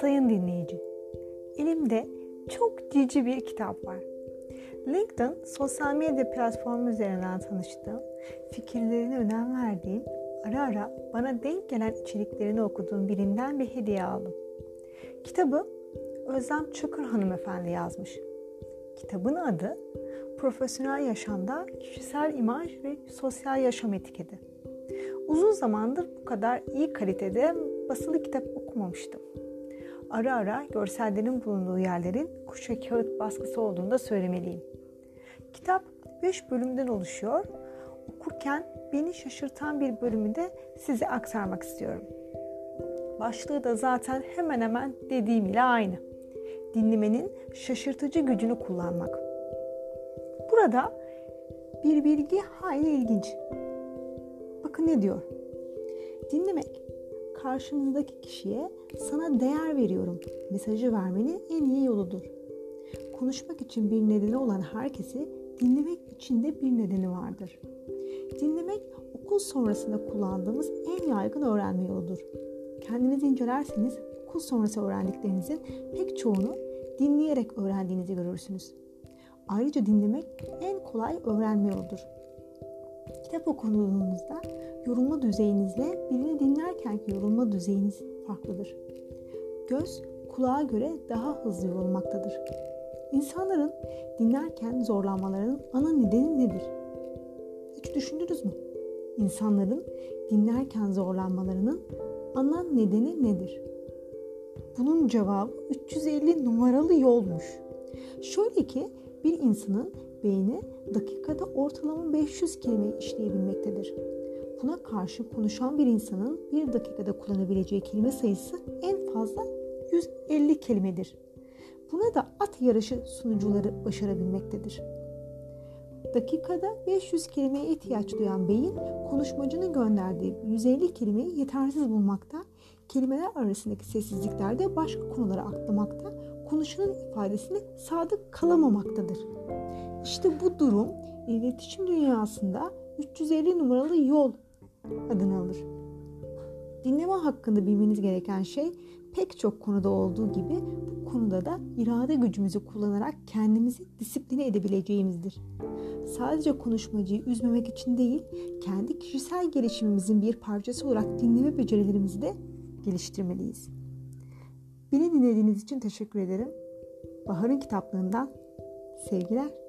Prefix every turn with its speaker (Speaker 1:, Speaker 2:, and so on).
Speaker 1: Sayın dinleyici, elimde çok cici bir kitap var. LinkedIn sosyal medya platformu üzerinden tanıştığım, fikirlerine önem verdiğim, ara ara bana denk gelen içeriklerini okuduğum birinden bir hediye aldım. Kitabı Özlem Çakır hanımefendi yazmış. Kitabın adı Profesyonel Yaşamda Kişisel İmaj ve Sosyal Yaşam Etiketi. Uzun zamandır bu kadar iyi kalitede basılı kitap okumamıştım. Ara ara görsellerin bulunduğu yerlerin kuşa kağıt baskısı olduğunu da söylemeliyim. Kitap 5 bölümden oluşuyor. Okurken beni şaşırtan bir bölümü de size aktarmak istiyorum. Başlığı da zaten hemen hemen dediğim ile aynı. Dinlemenin şaşırtıcı gücünü kullanmak. Burada bir bilgi hayli ilginç. Bakın ne diyor? Dinlemek karşınızdaki kişiye sana değer veriyorum mesajı vermenin en iyi yoludur. Konuşmak için bir nedeni olan herkesi dinlemek için de bir nedeni vardır. Dinlemek okul sonrasında kullandığımız en yaygın öğrenme yoludur. Kendinizi incelerseniz okul sonrası öğrendiklerinizin pek çoğunu dinleyerek öğrendiğinizi görürsünüz. Ayrıca dinlemek en kolay öğrenme yoludur. Kitap okuduğunuzda yorulma düzeyinizle birini dinlerkenki yorulma düzeyiniz farklıdır. Göz kulağa göre daha hızlı yorulmaktadır. İnsanların dinlerken zorlanmalarının ana nedeni nedir? Hiç düşündünüz mü? İnsanların dinlerken zorlanmalarının ana nedeni nedir? Bunun cevabı 350 numaralı yolmuş. Şöyle ki bir insanın beyni dakikada ortalama 500 kelime işleyebilmektedir. Buna karşı konuşan bir insanın bir dakikada kullanabileceği kelime sayısı en fazla 150 kelimedir. Buna da at yarışı sunucuları başarabilmektedir. Dakikada 500 kelimeye ihtiyaç duyan beyin konuşmacının gönderdiği 150 kelimeyi yetersiz bulmakta, kelimeler arasındaki sessizliklerde başka konulara atlamakta, konuşanın ifadesine sadık kalamamaktadır. İşte bu durum iletişim dünyasında 350 numaralı yol adını alır. Dinleme hakkında bilmeniz gereken şey pek çok konuda olduğu gibi bu konuda da irade gücümüzü kullanarak kendimizi disipline edebileceğimizdir. Sadece konuşmacıyı üzmemek için değil, kendi kişisel gelişimimizin bir parçası olarak dinleme becerilerimizi de geliştirmeliyiz. Beni dinlediğiniz için teşekkür ederim. Bahar'ın kitaplığından sevgiler.